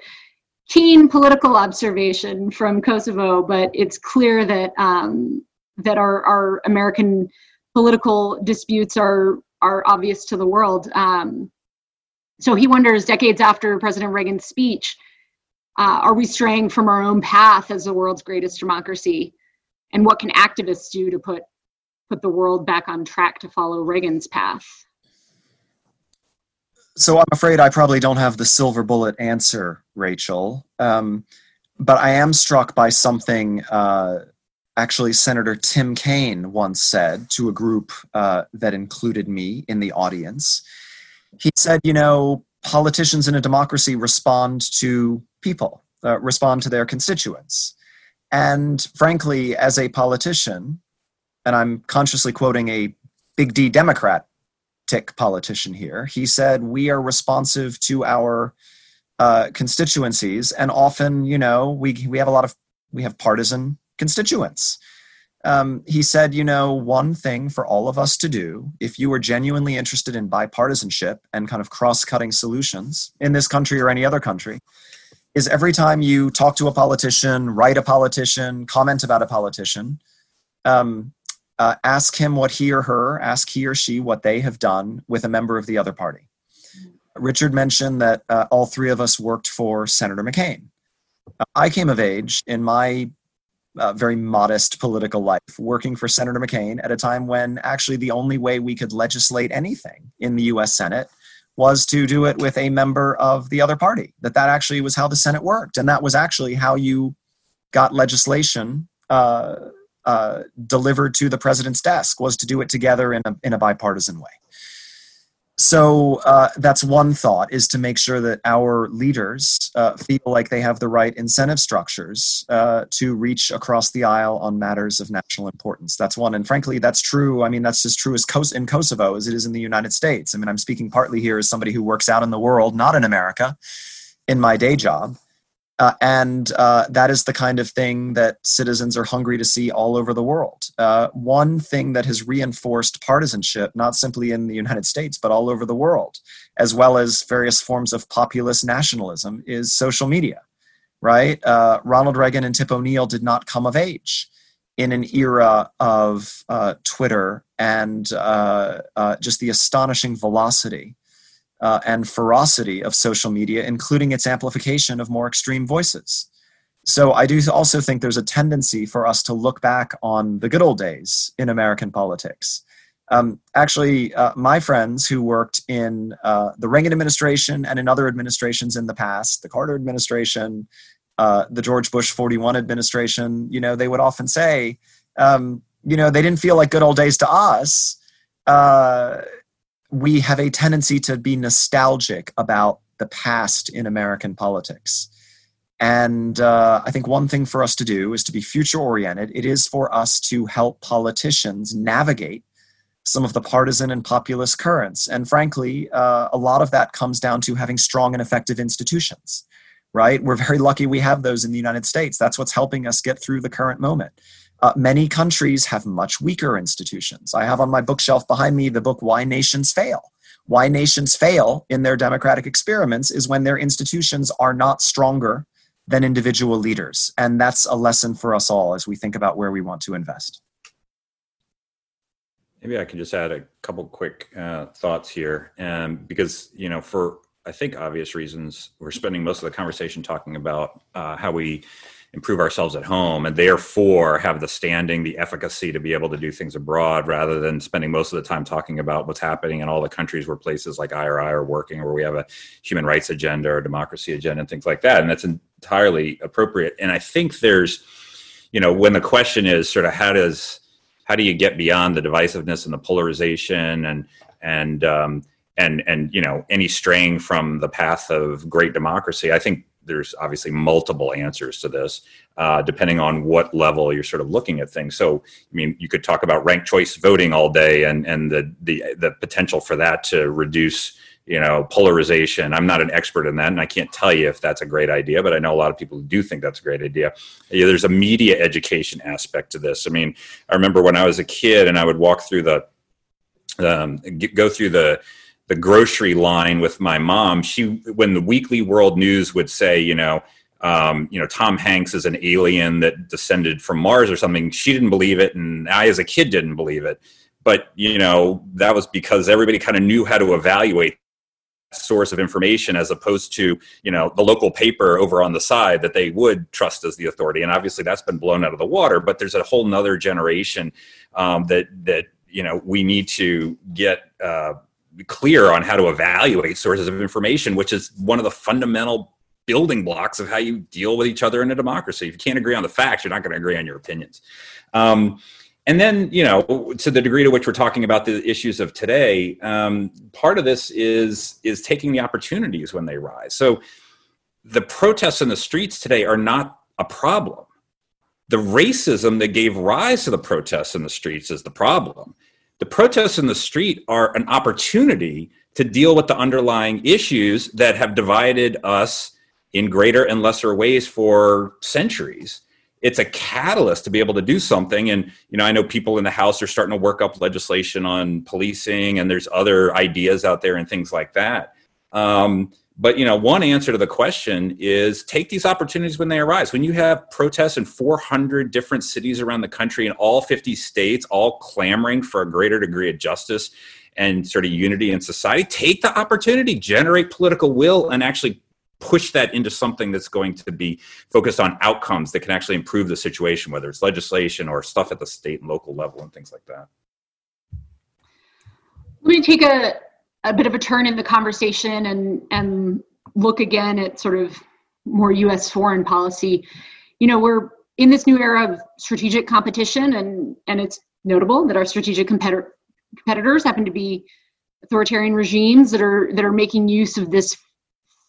keen political observation from Kosovo, but it's clear that um, that our, our American political disputes are are obvious to the world. Um, so he wonders, decades after President Reagan's speech, uh, are we straying from our own path as the world's greatest democracy? And what can activists do to put put the world back on track to follow Reagan's path? So I'm afraid I probably don't have the silver bullet answer, Rachel. Um, but I am struck by something uh, actually Senator Tim Kaine once said to a group uh, that included me in the audience. He said, you know, politicians in a democracy respond to people, uh, respond to their constituents. And frankly, as a politician, and I'm consciously quoting a big D Democrat tick politician here. He said, We are responsive to our uh, constituencies, and often, you know, we, we have a lot of, we have partisan constituents. Um, he said, you know, one thing for all of us to do, if you are genuinely interested in bipartisanship and kind of cross cutting solutions in this country or any other country, is every time you talk to a politician, write a politician, comment about a politician, um, uh, ask him what he or her, ask he or she what they have done with a member of the other party. Richard mentioned that uh, all three of us worked for Senator McCain. Uh, I came of age in my uh, very modest political life working for Senator McCain at a time when actually the only way we could legislate anything in the US Senate was to do it with a member of the other party. That that actually was how the Senate worked, and that was actually how you got legislation uh, uh, delivered to the president's desk was to do it together in a, in a bipartisan way. So uh, that's one thought is to make sure that our leaders uh, feel like they have the right incentive structures uh, to reach across the aisle on matters of national importance. That's one, and frankly, that's true. I mean, that's as true as Kos- in Kosovo as it is in the United States. I mean, I'm speaking partly here as somebody who works out in the world, not in America, in my day job. Uh, and uh, that is the kind of thing that citizens are hungry to see all over the world. Uh, one thing that has reinforced partisanship, not simply in the United States, but all over the world, as well as various forms of populist nationalism, is social media, right? Uh, Ronald Reagan and Tip O'Neill did not come of age in an era of uh, Twitter and uh, just the astonishing velocity uh, and ferocity of social media, including its amplification of more extreme voices. So I do also think there's a tendency for us to look back on the good old days in American politics. Um, actually, uh, my friends who worked in uh, the Reagan administration and in other administrations in the past, the Carter administration, uh, the George Bush 41 administration, you know, they would often say, um, you know, they didn't feel like good old days to us. We have a tendency to be nostalgic about the past in American politics. And uh, I think one thing for us to do is to be future oriented. It is for us to help politicians navigate some of the partisan and populist currents. And frankly, uh, a lot of that comes down to having strong and effective institutions, right? We're very lucky we have those in the United States. That's what's helping us get through the current moment. Uh, many countries have much weaker institutions. I have on my bookshelf behind me the book Why Nations Fail. Why nations fail in their democratic experiments is when their institutions are not stronger than individual leaders. And that's a lesson for us all as we think about where we want to invest. Maybe I can just add a couple quick uh, thoughts here, um, because you know, for I think obvious reasons, we're spending most of the conversation talking about uh, how we improve ourselves at home and therefore have the standing the efficacy to be able to do things abroad rather than spending most of the time talking about what's happening in all the countries where places like IRI are working or where we have a human rights agenda or democracy agenda and things like that. And that's entirely appropriate. And i think there's you know when the question is sort of how does how do you get beyond the divisiveness and the polarization and and um, and and you know any straying from the path of great democracy i think there's obviously multiple answers to this, uh, depending on what level you're sort of looking at things. So, I mean, you could talk about ranked choice voting all day, and and the the the potential for that to reduce you know polarization. I'm not an expert in that and i can't tell you if that's a great idea but i know a lot of people do think that's a great idea. Yeah, there's a media education aspect to this. I mean i remember when i was a kid and i would walk through the um, go through the the grocery line with my mom, she when the Weekly World News would say, you know, um, you know, Tom Hanks is an alien that descended from Mars or something, she didn't believe it, and I, as a kid, didn't believe it. But you know, that was because everybody kind of knew how to evaluate source of information as opposed to you know the local paper over on the side that they would trust as the authority and obviously that's been blown out of the water but there's a whole nother generation um, that that you know we need to get uh, clear on how to evaluate sources of information, which is one of the fundamental building blocks of how you deal with each other in a democracy. If you can't agree on the facts, you're not going to agree on your opinions. Um, and then, you know, to the degree to which we're talking about the issues of today, um, part of this is is taking the opportunities when they rise. So, the protests in the streets today are not a problem. The racism that gave rise to the protests in the streets is the problem the protests in the street are an opportunity to deal with the underlying issues that have divided us in greater and lesser ways for centuries. It's a catalyst to be able to do something. And you know i know people in the house are starting to work up legislation on policing and there's other ideas out there and things like that. Um, but you know, one answer to the question is take these opportunities when they arise. When you have protests in 400 different cities around the country in all 50 states, all clamoring for a greater degree of justice and sort of unity in society, take the opportunity, generate political will, and actually push that into something that's going to be focused on outcomes that can actually improve the situation, whether it's legislation or stuff at the state and local level and things like that. Let me take a a bit of a turn in the conversation and and look again at sort of more U.S. foreign policy. You know, we're in this new era of strategic competition, and and it's notable that our strategic competitor, competitors happen to be authoritarian regimes that are that are making use of this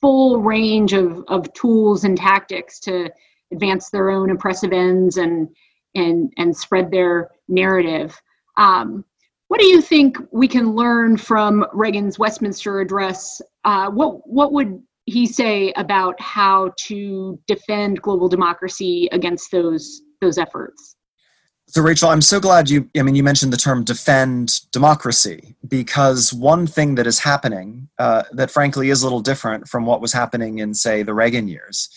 full range of of tools and tactics to advance their own oppressive ends and and and spread their narrative. Um, what do you think we can learn from Reagan's Westminster address? Uh, what what would he say about how to defend global democracy against those those efforts? So, Rachel, I'm so glad you. I mean, you mentioned the term "defend democracy" because one thing that is happening uh, that, frankly, is a little different from what was happening in, say, the Reagan years,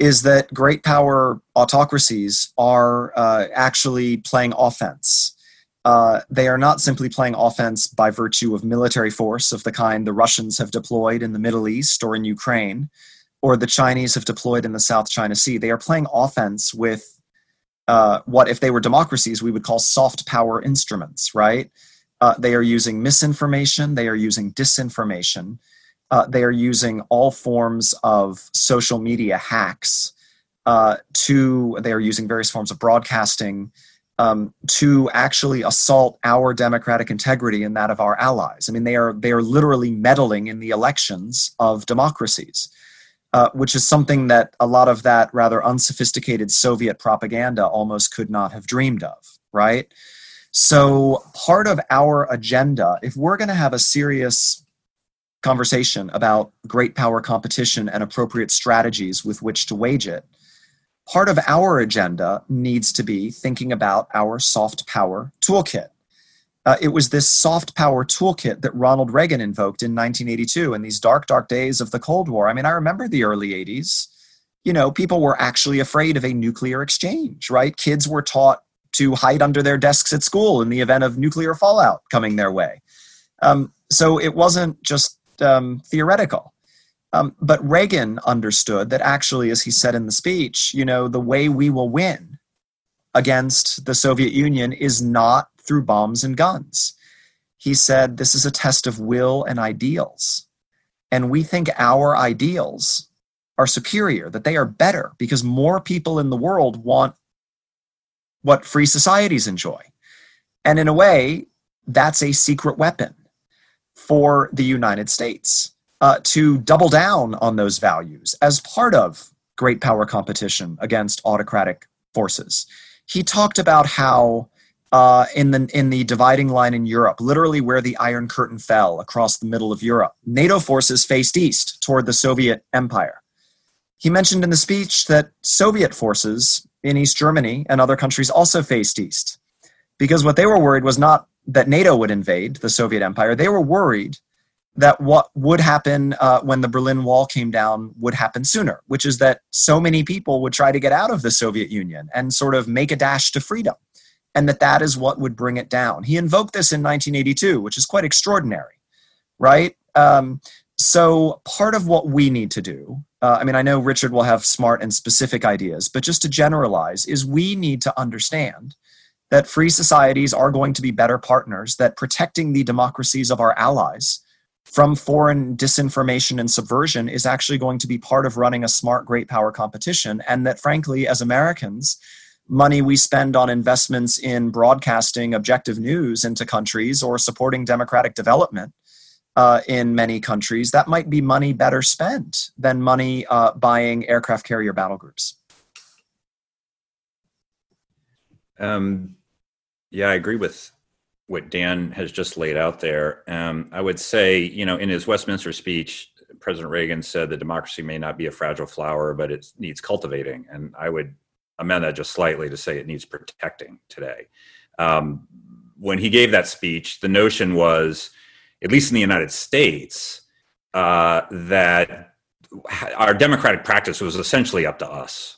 is that great power autocracies are uh, actually playing offense uh, they are not simply playing offense by virtue of military force of the kind the Russians have deployed in the Middle East or in Ukraine, or the Chinese have deployed in the South China Sea. They are playing offense with uh, what, if they were democracies, we would call soft power instruments, right? Uh, they are using misinformation, they are using disinformation, uh, they are using all forms of social media hacks uh, to, they are using various forms of broadcasting um, to actually assault our democratic integrity and that of our allies. I mean, they are they are literally meddling in the elections of democracies, uh, which is something that a lot of that rather unsophisticated Soviet propaganda almost could not have dreamed of. Right. So part of our agenda, if we're going to have a serious conversation about great power competition and appropriate strategies with which to wage it part of our agenda needs to be thinking about our soft power toolkit. Uh, it was this soft power toolkit that Ronald Reagan invoked in 1982 in these dark, dark days of the Cold War. I mean, I remember the early 80s. You know, people were actually afraid of a nuclear exchange, right? Kids were taught to hide under their desks at school in the event of nuclear fallout coming their way. Um, so it wasn't just um, theoretical. Um, but Reagan understood that actually, as he said in the speech, you know, the way we will win against the Soviet Union is not through bombs and guns. He said this is a test of will and ideals. And we think our ideals are superior, that they are better because more people in the world want what free societies enjoy. And in a way, that's a secret weapon for the United States uh, to double down on those values as part of great power competition against autocratic forces. He talked about how uh, in the in the dividing line in Europe, literally where the Iron Curtain fell across the middle of Europe, NATO forces faced east toward the Soviet Empire. He mentioned in the speech that Soviet forces in East Germany and other countries also faced east, because what they were worried was not that NATO would invade the Soviet Empire, they were worried that what would happen uh, when the Berlin Wall came down would happen sooner, which is that so many people would try to get out of the Soviet Union and sort of make a dash to freedom, and that that is what would bring it down. He invoked this in 1982, which is quite extraordinary, right? Um, so part of what we need to do, uh, I mean, I know Richard will have smart and specific ideas, but just to generalize, is we need to understand that free societies are going to be better partners, that protecting the democracies of our allies from foreign disinformation and subversion is actually going to be part of running a smart great power competition and that frankly as americans money we spend on investments in broadcasting objective news into countries or supporting democratic development uh, in many countries that might be money better spent than money uh, buying aircraft carrier battle groups. Um, yeah i agree with what Dan has just laid out there. Um, I would say, you know, in his Westminster speech, President Reagan said that democracy may not be a fragile flower, but it needs cultivating. And I would amend that just slightly to say it needs protecting today. Um, when he gave that speech, the notion was, at least in the United States, uh, that our democratic practice was essentially up to us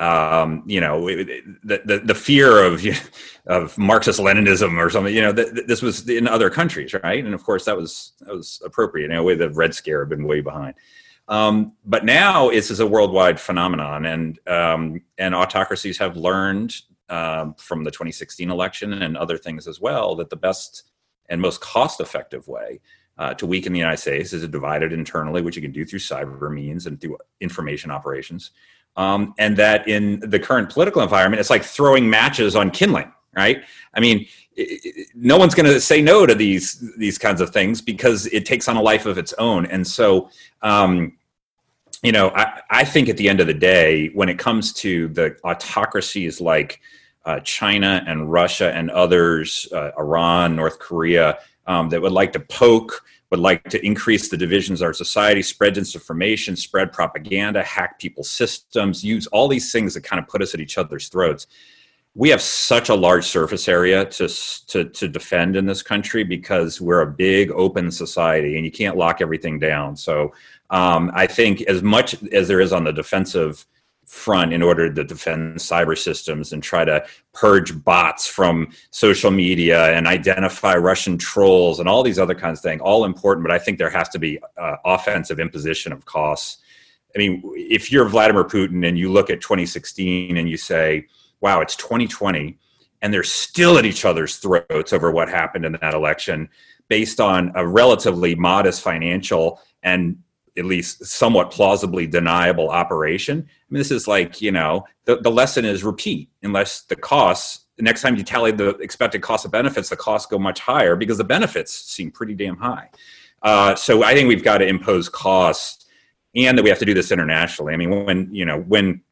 um, you know, the, the, the fear of of Marxist Leninism or something. You know, this was in other countries, right? And of course, that was that was appropriate. In a way, the Red Scare had been way behind. Um, but now this is a worldwide phenomenon, and um, and autocracies have learned um, from the 2016 election and other things as well that the best and most cost-effective way uh, to weaken the United States is to divide it internally, which you can do through cyber means and through information operations um, and that in the current political environment, it's like throwing matches on kindling, right? I mean, no one's going to say no to these these kinds of things because it takes on a life of its own, and so. Um, you know, I, I think at the end of the day, when it comes to the autocracies like uh, China and Russia and others, uh, Iran, North Korea, um, that would like to poke would like to increase the divisions of our society, spread disinformation, spread propaganda, hack people's systems, use all these things that kind of put us at each other's throats. We have such a large surface area to, to, to defend in this country because we're a big open society and you can't lock everything down. So um, I think as much as there is on the defensive front in order to defend cyber systems and try to purge bots from social media and identify Russian trolls and all these other kinds of things. All important, but I think there has to be uh, offensive imposition of costs. I mean, if you're Vladimir Putin and you look at 2016 and you say, wow, it's 2020, and they're still at each other's throats over what happened in that election based on a relatively modest financial and at least somewhat plausibly deniable operation. I mean, this is like, you know, the, the lesson is repeat unless the costs, the next time you tally the expected cost of benefits, the costs go much higher because the benefits seem pretty damn high. Uh, so I think we've got to impose costs and that we have to do this internationally. I mean, when, you know, when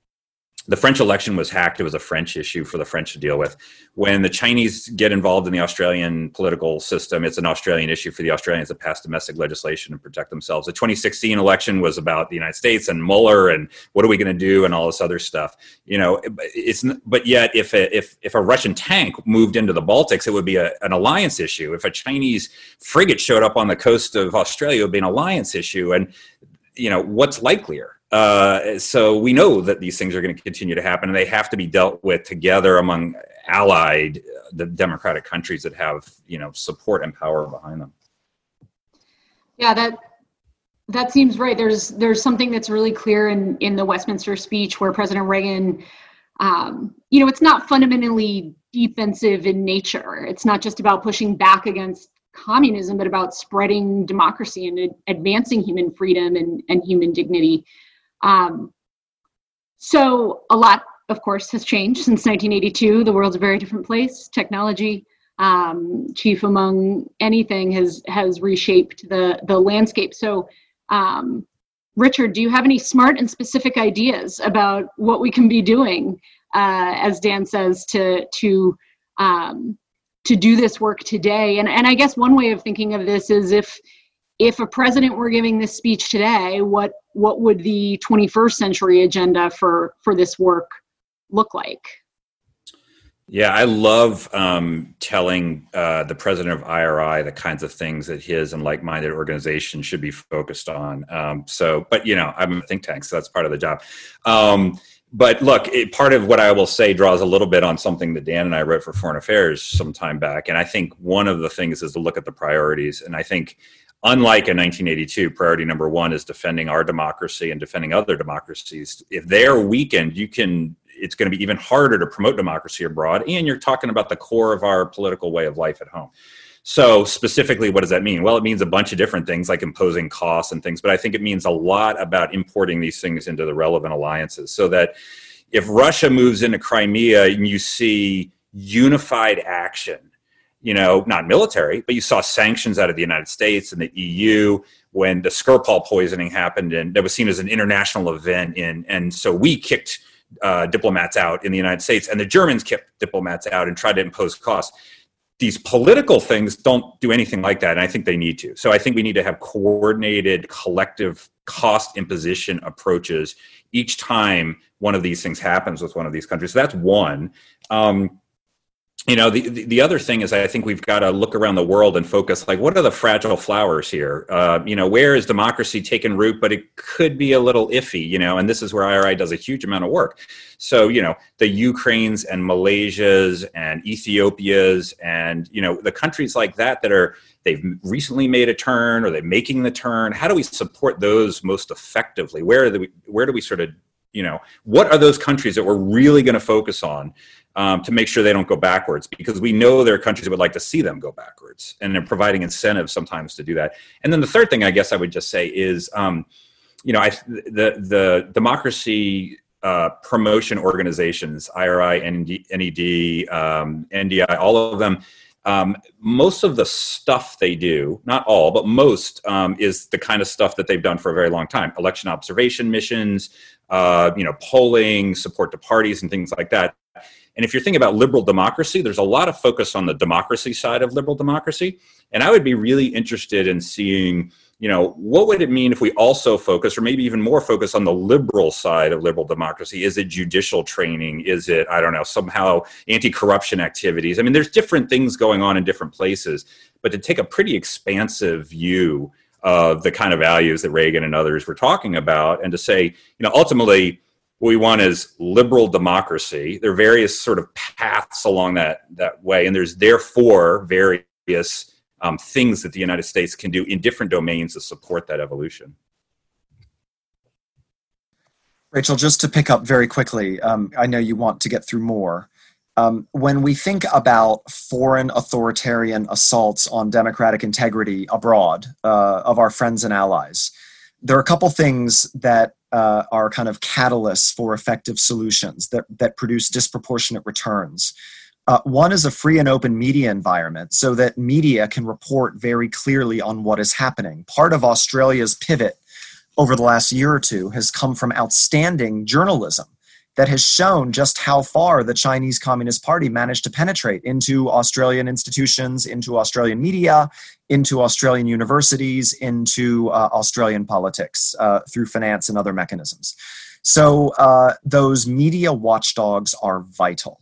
the French election was hacked. It was a French issue for the French to deal with. When the Chinese get involved in the Australian political system, it's an Australian issue for the Australians to pass domestic legislation and protect themselves. The 2016 election was about the United States and Mueller and what are we going to do and all this other stuff. You know, it's but yet if a, if if a Russian tank moved into the Baltics, it would be a, an alliance issue. If a Chinese frigate showed up on the coast of Australia, it would be an alliance issue. And you know, what's likelier? Uh, so we know that these things are going to continue to happen, and they have to be dealt with together among allied uh, the democratic countries that have you know support and power behind them. Yeah, that that seems right. There's there's something that's really clear in in the Westminster speech where President Reagan, um, you know, it's not fundamentally defensive in nature. It's not just about pushing back against communism, but about spreading democracy and advancing human freedom and, and human dignity. Um, so a lot, of course, has changed since 1982. The world's a very different place. Technology, um, chief among anything, has has reshaped the the landscape. So, um, Richard, do you have any smart and specific ideas about what we can be doing, uh, as Dan says, to to um, to do this work today? And and I guess one way of thinking of this is if if a president were giving this speech today, what what would the 21st century agenda for for this work look like? Yeah, I love um, telling uh, the president of IRI the kinds of things that his and like-minded organizations should be focused on. Um, so, but you know, I'm a think tank, so that's part of the job. Um, but look, it, part of what I will say draws a little bit on something that Dan and I wrote for Foreign Affairs some time back, and I think one of the things is to look at the priorities. And I think, unlike in 1982, priority number one is defending our democracy and defending other democracies. If they're weakened, you can it's going to be even harder to promote democracy abroad. And you're talking about the core of our political way of life at home. So, specifically, what does that mean? Well, it means a bunch of different things like imposing costs and things, but I think it means a lot about importing these things into the relevant alliances so that if Russia moves into Crimea and you see unified action, you know, not military, but you saw sanctions out of the United States and the EU when the Skripal poisoning happened, and that was seen as an international event. And, and so we kicked uh, diplomats out in the United States, and the Germans kicked diplomats out and tried to impose costs. These political things don't do anything like that, and I think they need to. So I think we need to have coordinated, collective cost imposition approaches each time one of these things happens with one of these countries. So that's one. Um, you know the, the other thing is i think we've got to look around the world and focus like what are the fragile flowers here? Uh, you know where is democracy taking root? But it could be a little iffy you know and this is where iri does a huge amount of work. So you know the ukraines and malaysias and ethiopias and you know the countries like that that are they've recently made a turn or they're making the turn. How do we support those most effectively? Where where do we sort of you know what are those countries that we're really going to focus on um, to make sure they don't go backwards? Because we know there are countries that would like to see them go backwards and they're providing incentives sometimes to do that. And then the third thing i guess i would just say is um, you know I, the the democracy uh, promotion organizations iri ned um, ndi all of them um, most of the stuff they do, not all, but most, um, is the kind of stuff that they've done for a very long time. Election observation missions, uh, you know, polling, support to parties, and things like that. And if you're thinking about liberal democracy, there's a lot of focus on the democracy side of liberal democracy. And I would be really interested in seeing, you know, what would it mean if we also focus, or maybe even more focus on the liberal side of liberal democracy? Is it judicial training? Is it, I don't know, somehow anti corruption activities? I mean, there's different things going on in different places, but to take a pretty expansive view of the kind of values that Reagan and others were talking about and to say, you know, ultimately, what we want is liberal democracy. There are various sort of paths along that that way, and there's therefore various um, things that the United States can do in different domains to support that evolution. Rachel, just to pick up very quickly, um, I know you want to get through more. Um, when we think about foreign authoritarian assaults on democratic integrity abroad uh, of our friends and allies, there are a couple things that uh, are kind of catalysts for effective solutions that, that produce disproportionate returns. Uh, one is a free and open media environment so that media can report very clearly on what is happening. Part of Australia's pivot over the last year or two has come from outstanding journalism that has shown just how far the Chinese Communist Party managed to penetrate into Australian institutions, into Australian media, into Australian universities, into uh, Australian politics uh, through finance and other mechanisms. So uh, those media watchdogs are vital.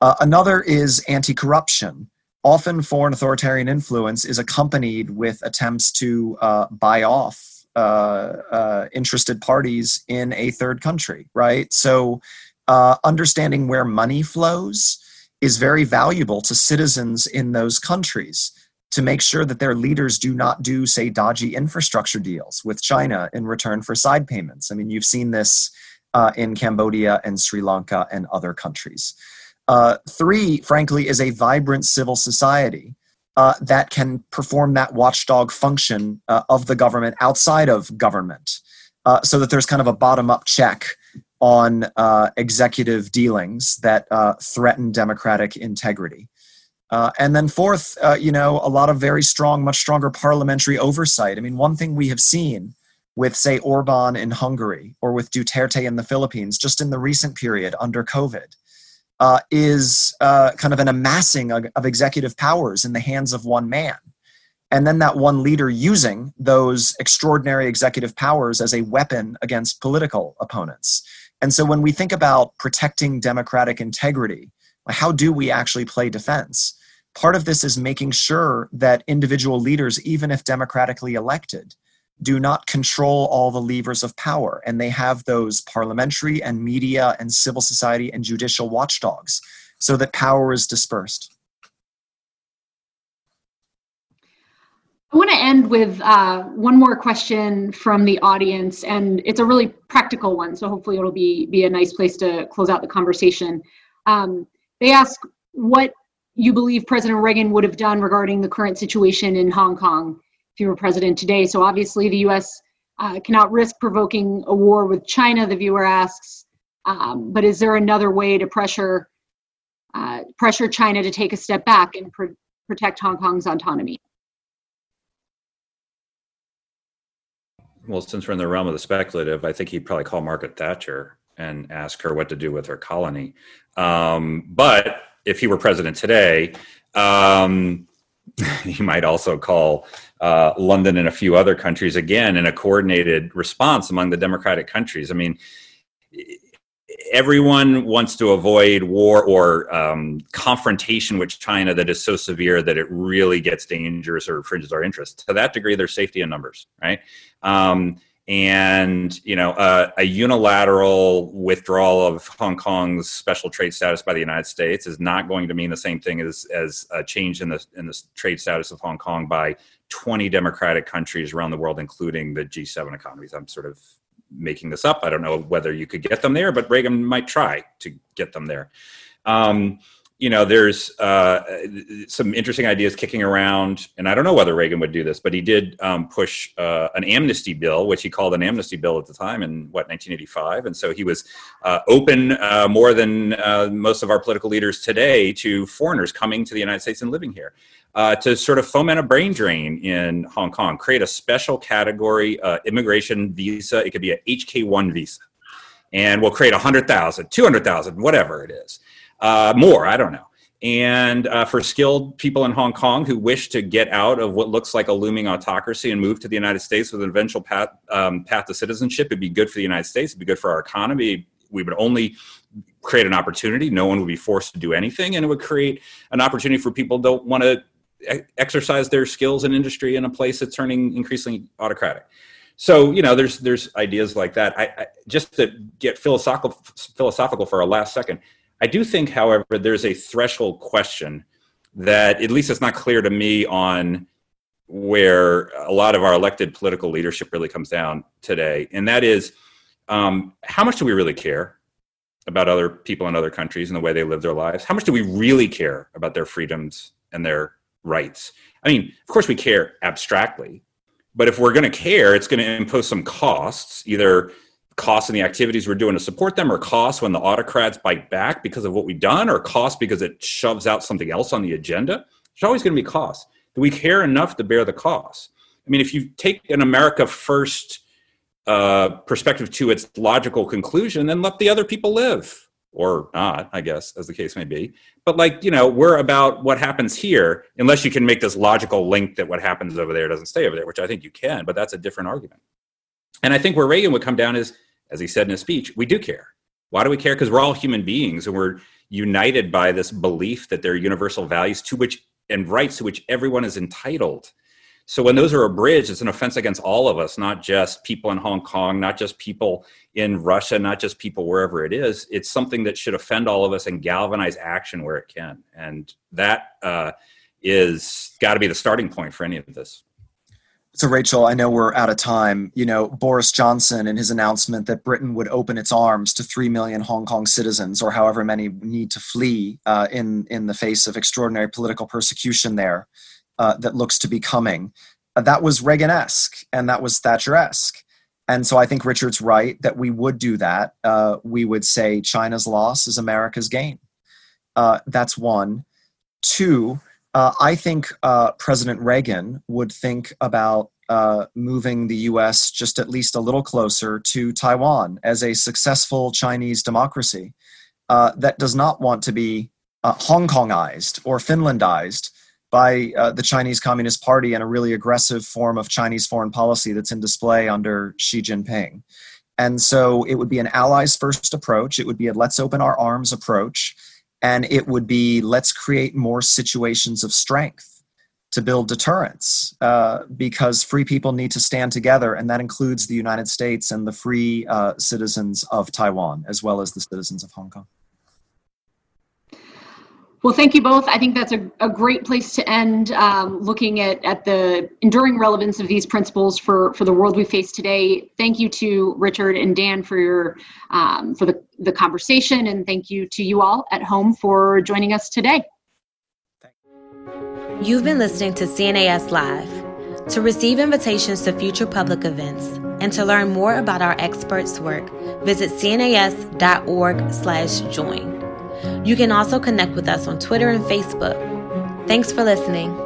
Uh, another is anti corruption. Often, foreign authoritarian influence is accompanied with attempts to uh, buy off uh, uh, interested parties in a third country, right? So, uh, understanding where money flows is very valuable to citizens in those countries to make sure that their leaders do not do, say, dodgy infrastructure deals with China in return for side payments. I mean, you've seen this uh, in Cambodia and Sri Lanka and other countries. Uh, three, frankly, is a vibrant civil society uh, that can perform that watchdog function uh, of the government outside of government, uh, so that there's kind of a bottom up check on uh, executive dealings that uh, threaten democratic integrity. And then, fourth, you know, a lot of very strong, much stronger parliamentary oversight. I mean, one thing we have seen with, say, Orban in Hungary or with Duterte in the Philippines, just in the recent period under COVID, uh, is uh, kind of an amassing of, of executive powers in the hands of one man. And then that one leader using those extraordinary executive powers as a weapon against political opponents. And so when we think about protecting democratic integrity, How do we actually play defense? Part of this is making sure that individual leaders, even if democratically elected, do not control all the levers of power. And they have those parliamentary and media and civil society and judicial watchdogs so that power is dispersed. I want to end with uh, one more question from the audience, and it's a really practical one. So hopefully, it'll be be a nice place to close out the conversation. Um, they ask what you believe President Reagan would have done regarding the current situation in Hong Kong if you were president today. So obviously, the U.S. Uh, cannot risk provoking a war with China. The viewer asks, um, but is there another way to pressure uh, pressure China to take a step back and pr- protect Hong Kong's autonomy? Well, since we're in the realm of the speculative, I think he'd probably call Margaret Thatcher and ask her what to do with her colony. Um, but if he were president today, um, he might also call uh, London and a few other countries again in a coordinated response among the democratic countries. I mean, everyone wants to avoid war or um, confrontation with China that is so severe that it really gets dangerous or infringes our interests. To that degree, there's safety in numbers, right? Um, and you know, uh, a unilateral withdrawal of Hong Kong's special trade status by the United States is not going to mean the same thing as as a change in the in the trade status of Hong Kong by 20 democratic countries around the world, including the G7 economies. I'm sort of making this up. I don't know whether you could get them there, but Reagan might try to get them there. Um, you know, there's uh, some interesting ideas kicking around, and I don't know whether Reagan would do this, but he did um, push uh, an amnesty bill, which he called an amnesty bill at the time in what 1985, and so he was uh, open uh, more than uh, most of our political leaders today to foreigners coming to the United States and living here uh, to sort of foment a brain drain in Hong Kong, create a special category immigration visa. It could be a HK1 visa. And we'll create 100,000, 200,000, whatever it is. Uh, more, I don't know. And uh, for skilled people in Hong Kong who wish to get out of what looks like a looming autocracy and move to the United States with an eventual path, um, path to citizenship, it'd be good for the United States, it'd be good for our economy. We would only create an opportunity. No one would be forced to do anything, and it would create an opportunity for people don't want to exercise their skills in industry in a place that's turning increasingly autocratic. So you know, there's there's ideas like that. I, I, just to get philosophical philosophical for a last second. I do think, however, there's a threshold question that at least it's not clear to me on where a lot of our elected political leadership really comes down today, and that is um, how much do we really care about other people in other countries and the way they live their lives? How much do we really care about their freedoms and their rights. I mean, of course, we care abstractly, but if we're going to care, it's going to impose some costs, either costs in the activities we're doing to support them, or costs when the autocrats bite back because of what we've done, or costs because it shoves out something else on the agenda. There's always going to be costs. Do we care enough to bear the costs? I mean, if you take an America first uh, perspective to its logical conclusion, then let the other people live or not, I guess, as the case may be. But like, you know, we're about what happens here, unless you can make this logical link that what happens over there doesn't stay over there, which I think you can, but that's a different argument. And I think where Reagan would come down is, as he said in his speech, we do care. Why do we care? Because we're all human beings and we're united by this belief that there are universal values to which and rights to which everyone is entitled. So when those are abridged, it's an offense against all of us, not just people in Hong Kong, not just people in Russia, not just people wherever it is. It's something that should offend all of us and galvanize action where it can. And that uh, is got to be the starting point for any of this. So, Rachel, I know we're out of time. You know, Boris Johnson and his announcement that Britain would open its arms to three million Hong Kong citizens, or however many need to flee uh, in in the face of extraordinary political persecution there uh, that looks to be coming. Uh, that was Reagan esque and that was Thatcher esque. And so I think Richard's right that we would do that. Uh, we would say China's loss is America's gain. Uh, that's one. Two, uh, I think uh, President Reagan would think about moving the US just at least a little closer to Taiwan as a successful Chinese democracy that does not want to be Hong Kongized or Finlandized by uh, the Chinese Communist Party and a really aggressive form of Chinese foreign policy that's in display under Xi Jinping. And so it would be an allies first approach. It would be a let's open our arms approach. And it would be let's create more situations of strength to build deterrence uh, because free people need to stand together, and that includes the United States and the free uh, citizens of Taiwan as well as the citizens of Hong Kong. Well, thank you both. I think that's a, a great place to end um, looking at, at the enduring relevance of these principles for, for the world we face today. Thank you to Richard and Dan for your um, for the, the conversation, and thank you to you all at home for joining us today. You've been listening to CNAS Live. To receive invitations to future public events and to learn more about our experts' work, visit cnas.org/join. You can also connect with us on Twitter and Facebook. Thanks for listening.